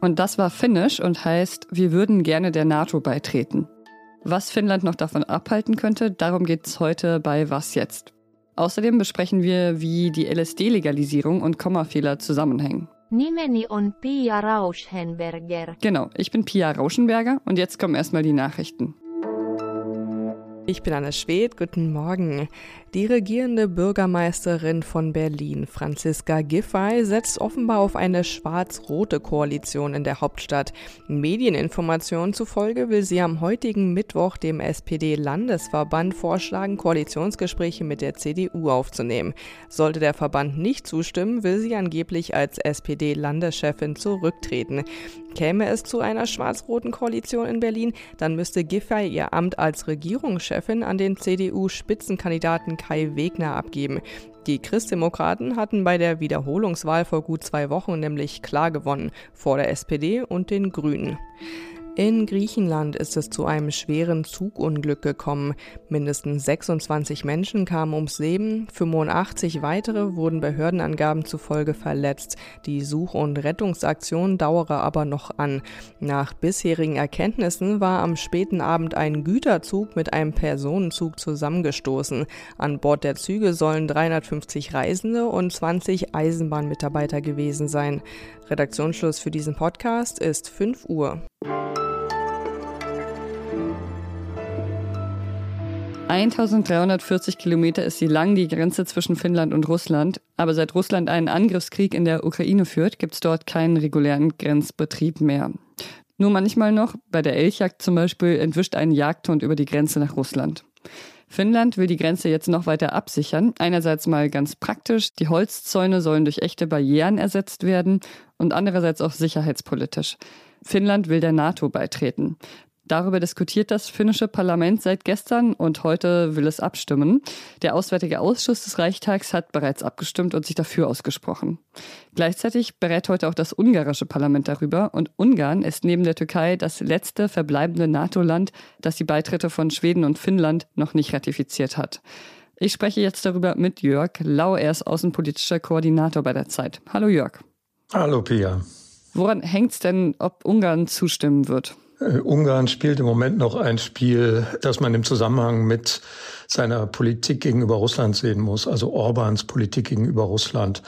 Und das war Finnisch und heißt, wir würden gerne der NATO beitreten. Was Finnland noch davon abhalten könnte, darum geht es heute bei Was jetzt? Außerdem besprechen wir, wie die LSD-Legalisierung und Kommafehler zusammenhängen. Nimeni on Pia Rauschenberger. Genau, ich bin Pia Rauschenberger und jetzt kommen erstmal die Nachrichten. Ich bin Anne Schwedt, guten Morgen. Die regierende Bürgermeisterin von Berlin, Franziska Giffey, setzt offenbar auf eine schwarz-rote Koalition in der Hauptstadt. Medieninformationen zufolge will sie am heutigen Mittwoch dem SPD-Landesverband vorschlagen, Koalitionsgespräche mit der CDU aufzunehmen. Sollte der Verband nicht zustimmen, will sie angeblich als SPD-Landeschefin zurücktreten. Käme es zu einer schwarz-roten Koalition in Berlin, dann müsste Giffey ihr Amt als Regierungschefin an den CDU-Spitzenkandidaten Kai Wegner abgeben. Die Christdemokraten hatten bei der Wiederholungswahl vor gut zwei Wochen nämlich klar gewonnen vor der SPD und den Grünen. In Griechenland ist es zu einem schweren Zugunglück gekommen. Mindestens 26 Menschen kamen ums Leben, 85 weitere wurden Behördenangaben zufolge verletzt. Die Such- und Rettungsaktion dauere aber noch an. Nach bisherigen Erkenntnissen war am späten Abend ein Güterzug mit einem Personenzug zusammengestoßen. An Bord der Züge sollen 350 Reisende und 20 Eisenbahnmitarbeiter gewesen sein. Redaktionsschluss für diesen Podcast ist 5 Uhr. 1340 Kilometer ist sie lang, die Grenze zwischen Finnland und Russland. Aber seit Russland einen Angriffskrieg in der Ukraine führt, gibt es dort keinen regulären Grenzbetrieb mehr. Nur manchmal noch, bei der Elchjagd zum Beispiel, entwischt ein Jagdhund über die Grenze nach Russland. Finnland will die Grenze jetzt noch weiter absichern. Einerseits mal ganz praktisch, die Holzzäune sollen durch echte Barrieren ersetzt werden und andererseits auch sicherheitspolitisch. Finnland will der NATO beitreten. Darüber diskutiert das finnische Parlament seit gestern und heute will es abstimmen. Der Auswärtige Ausschuss des Reichstags hat bereits abgestimmt und sich dafür ausgesprochen. Gleichzeitig berät heute auch das ungarische Parlament darüber und Ungarn ist neben der Türkei das letzte verbleibende NATO-Land, das die Beitritte von Schweden und Finnland noch nicht ratifiziert hat. Ich spreche jetzt darüber mit Jörg Lau, er ist außenpolitischer Koordinator bei der Zeit. Hallo Jörg. Hallo Pia. Woran hängt es denn, ob Ungarn zustimmen wird? Ungarn spielt im Moment noch ein Spiel, das man im Zusammenhang mit seiner Politik gegenüber Russland sehen muss, also Orbans Politik gegenüber Russland.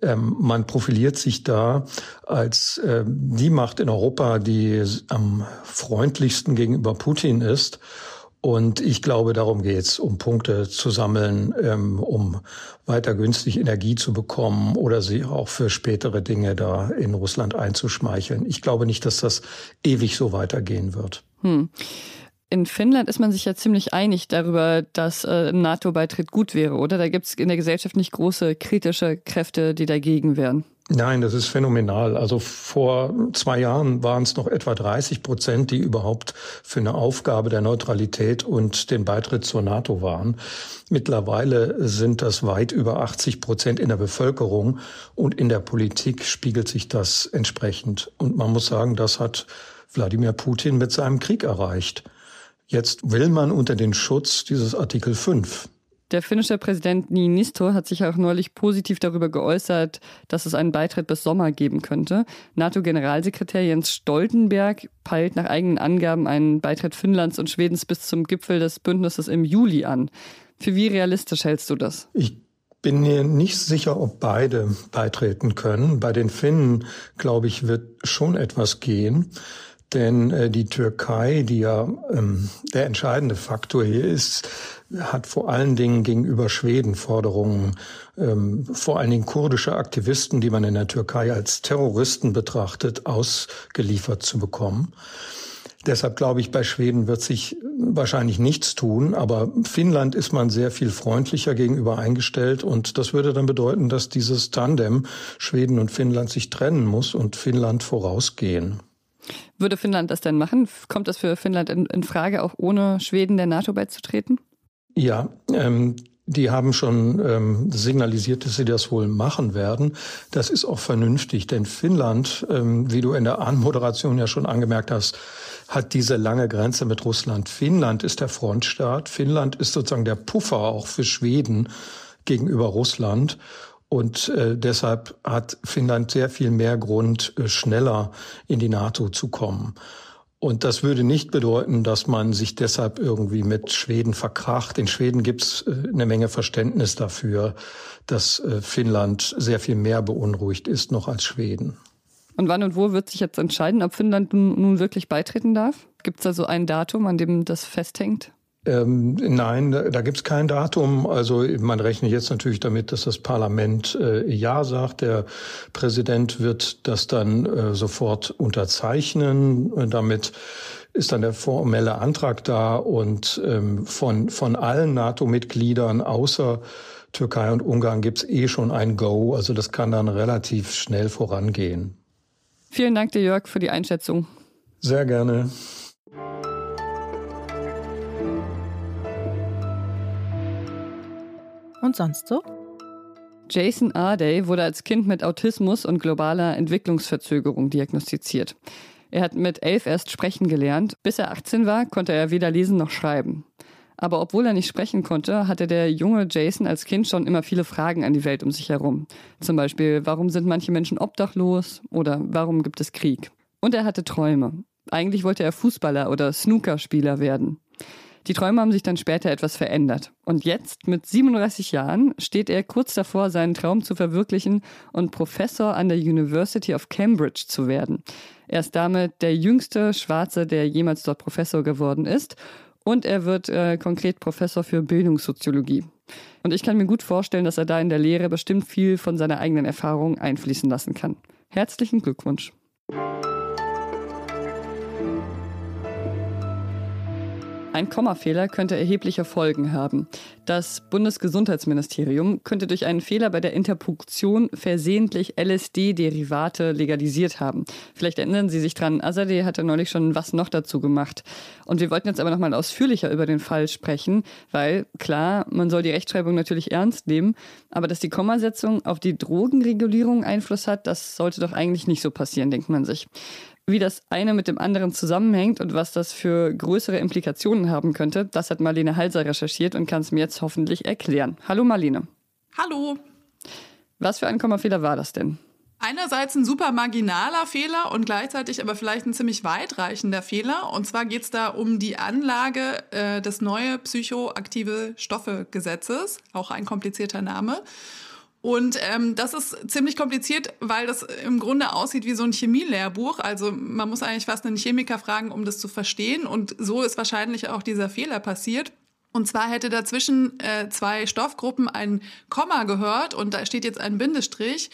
Ähm, man profiliert sich da als äh, die Macht in Europa, die am freundlichsten gegenüber Putin ist und ich glaube, darum geht's, um Punkte zu sammeln, ähm, um weiter günstig Energie zu bekommen oder sie auch für spätere Dinge da in Russland einzuschmeicheln. Ich glaube nicht, dass das ewig so weitergehen wird. Hm. In Finnland ist man sich ja ziemlich einig darüber, dass äh, NATO-Beitritt gut wäre, oder? Da gibt es in der Gesellschaft nicht große kritische Kräfte, die dagegen wären. Nein, das ist phänomenal. Also vor zwei Jahren waren es noch etwa 30 Prozent, die überhaupt für eine Aufgabe der Neutralität und den Beitritt zur NATO waren. Mittlerweile sind das weit über 80 Prozent in der Bevölkerung und in der Politik spiegelt sich das entsprechend. Und man muss sagen, das hat Wladimir Putin mit seinem Krieg erreicht. Jetzt will man unter den Schutz dieses Artikel 5 der finnische Präsident Niinisto hat sich auch neulich positiv darüber geäußert, dass es einen Beitritt bis Sommer geben könnte. NATO-Generalsekretär Jens Stoltenberg peilt nach eigenen Angaben einen Beitritt Finnlands und Schwedens bis zum Gipfel des Bündnisses im Juli an. Für wie realistisch hältst du das? Ich bin mir nicht sicher, ob beide beitreten können. Bei den Finnen, glaube ich, wird schon etwas gehen. Denn äh, die Türkei, die ja ähm, der entscheidende Faktor hier ist, hat vor allen Dingen gegenüber Schweden Forderungen, ähm, vor allen Dingen kurdische Aktivisten, die man in der Türkei als Terroristen betrachtet, ausgeliefert zu bekommen. Deshalb glaube ich, bei Schweden wird sich wahrscheinlich nichts tun, aber Finnland ist man sehr viel freundlicher gegenüber eingestellt und das würde dann bedeuten, dass dieses Tandem Schweden und Finnland sich trennen muss und Finnland vorausgehen. Würde Finnland das denn machen? Kommt das für Finnland in, in Frage, auch ohne Schweden der NATO beizutreten? Ja, ähm, die haben schon ähm, signalisiert, dass sie das wohl machen werden. Das ist auch vernünftig, denn Finnland, ähm, wie du in der Anmoderation ja schon angemerkt hast, hat diese lange Grenze mit Russland. Finnland ist der Frontstaat. Finnland ist sozusagen der Puffer auch für Schweden gegenüber Russland. Und äh, deshalb hat Finnland sehr viel mehr Grund, äh, schneller in die NATO zu kommen. Und das würde nicht bedeuten, dass man sich deshalb irgendwie mit Schweden verkracht. In Schweden gibt's äh, eine Menge Verständnis dafür, dass äh, Finnland sehr viel mehr beunruhigt ist noch als Schweden. Und wann und wo wird sich jetzt entscheiden, ob Finnland nun wirklich beitreten darf? Gibt es da so ein Datum, an dem das festhängt? Ähm, nein, da, da gibt es kein Datum. Also man rechnet jetzt natürlich damit, dass das Parlament äh, Ja sagt. Der Präsident wird das dann äh, sofort unterzeichnen. Und damit ist dann der formelle Antrag da und ähm, von, von allen NATO-Mitgliedern außer Türkei und Ungarn gibt es eh schon ein Go. Also das kann dann relativ schnell vorangehen. Vielen Dank dir, Jörg, für die Einschätzung. Sehr gerne. Und sonst so? Jason Arday wurde als Kind mit Autismus und globaler Entwicklungsverzögerung diagnostiziert. Er hat mit elf erst sprechen gelernt. Bis er 18 war, konnte er weder lesen noch schreiben. Aber obwohl er nicht sprechen konnte, hatte der junge Jason als Kind schon immer viele Fragen an die Welt um sich herum. Zum Beispiel, warum sind manche Menschen obdachlos oder warum gibt es Krieg? Und er hatte Träume. Eigentlich wollte er Fußballer oder Snookerspieler werden. Die Träume haben sich dann später etwas verändert. Und jetzt, mit 37 Jahren, steht er kurz davor, seinen Traum zu verwirklichen und Professor an der University of Cambridge zu werden. Er ist damit der jüngste Schwarze, der jemals dort Professor geworden ist. Und er wird äh, konkret Professor für Bildungssoziologie. Und ich kann mir gut vorstellen, dass er da in der Lehre bestimmt viel von seiner eigenen Erfahrung einfließen lassen kann. Herzlichen Glückwunsch. Ein Kommafehler könnte erhebliche Folgen haben. Das Bundesgesundheitsministerium könnte durch einen Fehler bei der Interpunktion versehentlich LSD-Derivate legalisiert haben. Vielleicht erinnern Sie sich dran, Azadeh hatte neulich schon was noch dazu gemacht. Und wir wollten jetzt aber nochmal ausführlicher über den Fall sprechen, weil klar, man soll die Rechtschreibung natürlich ernst nehmen, aber dass die Kommasetzung auf die Drogenregulierung Einfluss hat, das sollte doch eigentlich nicht so passieren, denkt man sich wie das eine mit dem anderen zusammenhängt und was das für größere Implikationen haben könnte, das hat Marlene Halser recherchiert und kann es mir jetzt hoffentlich erklären. Hallo Marlene. Hallo. Was für ein Kommafehler war das denn? Einerseits ein super marginaler Fehler und gleichzeitig aber vielleicht ein ziemlich weitreichender Fehler. Und zwar geht es da um die Anlage äh, des neue psychoaktive Stoffe-Gesetzes, auch ein komplizierter Name. Und ähm, das ist ziemlich kompliziert, weil das im Grunde aussieht wie so ein Chemielehrbuch. Also man muss eigentlich fast einen Chemiker fragen, um das zu verstehen. Und so ist wahrscheinlich auch dieser Fehler passiert. Und zwar hätte dazwischen äh, zwei Stoffgruppen ein Komma gehört und da steht jetzt ein Bindestrich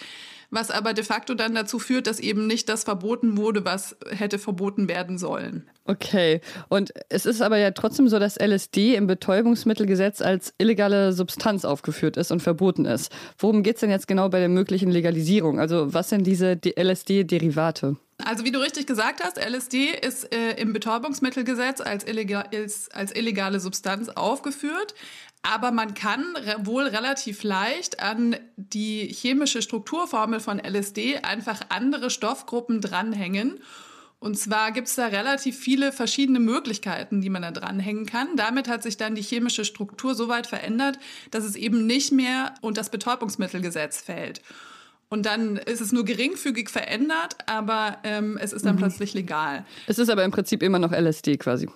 was aber de facto dann dazu führt, dass eben nicht das verboten wurde, was hätte verboten werden sollen. Okay, und es ist aber ja trotzdem so, dass LSD im Betäubungsmittelgesetz als illegale Substanz aufgeführt ist und verboten ist. Worum geht es denn jetzt genau bei der möglichen Legalisierung? Also was sind diese LSD-Derivate? Also wie du richtig gesagt hast, LSD ist äh, im Betäubungsmittelgesetz als, illegal, als illegale Substanz aufgeführt. Aber man kann wohl relativ leicht an die chemische Strukturformel von LSD einfach andere Stoffgruppen dranhängen. Und zwar gibt es da relativ viele verschiedene Möglichkeiten, die man da dranhängen kann. Damit hat sich dann die chemische Struktur so weit verändert, dass es eben nicht mehr unter das Betäubungsmittelgesetz fällt. Und dann ist es nur geringfügig verändert, aber ähm, es ist dann mhm. plötzlich legal. Es ist aber im Prinzip immer noch LSD quasi.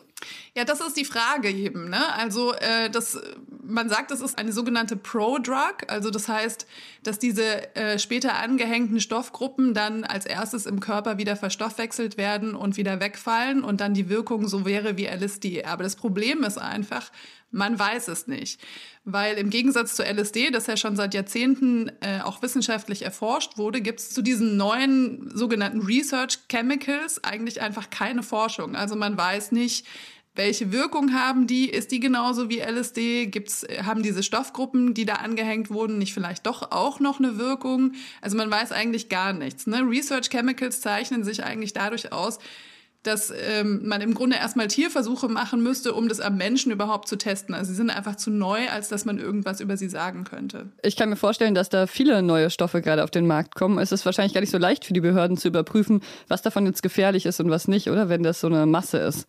Ja, das ist die Frage eben. Ne? Also äh, das, man sagt, das ist eine sogenannte Pro-Drug. Also das heißt, dass diese äh, später angehängten Stoffgruppen dann als erstes im Körper wieder verstoffwechselt werden und wieder wegfallen und dann die Wirkung so wäre wie LSD. Aber das Problem ist einfach, man weiß es nicht. Weil im Gegensatz zu LSD, das ja schon seit Jahrzehnten äh, auch wissenschaftlich erforscht wurde, gibt es zu diesen neuen sogenannten Research Chemicals eigentlich einfach keine Forschung. Also man weiß nicht, welche Wirkung haben die? Ist die genauso wie LSD? Gibt's, haben diese Stoffgruppen, die da angehängt wurden, nicht vielleicht doch auch noch eine Wirkung? Also man weiß eigentlich gar nichts. Ne? Research Chemicals zeichnen sich eigentlich dadurch aus, dass ähm, man im Grunde erstmal Tierversuche machen müsste, um das am Menschen überhaupt zu testen. Also sie sind einfach zu neu, als dass man irgendwas über sie sagen könnte. Ich kann mir vorstellen, dass da viele neue Stoffe gerade auf den Markt kommen. Es ist wahrscheinlich gar nicht so leicht für die Behörden zu überprüfen, was davon jetzt gefährlich ist und was nicht, oder wenn das so eine Masse ist.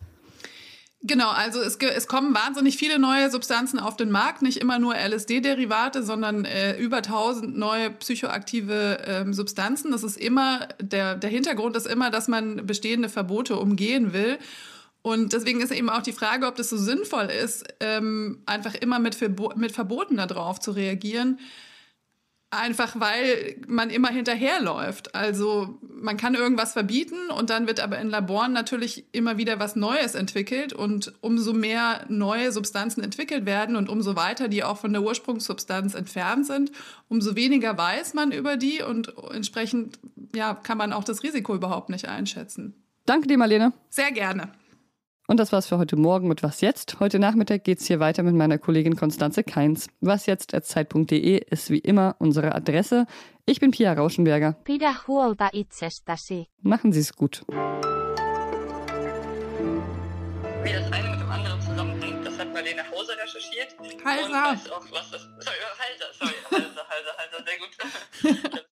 Genau, also es, es, kommen wahnsinnig viele neue Substanzen auf den Markt, nicht immer nur LSD-Derivate, sondern äh, über 1000 neue psychoaktive ähm, Substanzen. Das ist immer, der, der Hintergrund ist immer, dass man bestehende Verbote umgehen will. Und deswegen ist eben auch die Frage, ob das so sinnvoll ist, ähm, einfach immer mit, mit Verboten darauf zu reagieren. Einfach weil man immer hinterherläuft. Also man kann irgendwas verbieten und dann wird aber in Laboren natürlich immer wieder was Neues entwickelt und umso mehr neue Substanzen entwickelt werden und umso weiter die auch von der Ursprungssubstanz entfernt sind, umso weniger weiß man über die und entsprechend ja, kann man auch das Risiko überhaupt nicht einschätzen. Danke dir, Marlene. Sehr gerne. Und das war's für heute Morgen mit Was Jetzt. Heute Nachmittag geht's hier weiter mit meiner Kollegin Konstanze Keins. Wasjetzt.zeit.de ist wie immer unsere Adresse. Ich bin Pia Rauschenberger. Pidä huolta itsestäsi. Machen Sie's gut. Wie das eine mit dem anderen zusammenhängt, das hat Marlene Hauser recherchiert. Halser. Und weiß auch, was das. Sorry, Halser, sorry, Halser, Halser, Halser, sehr gut.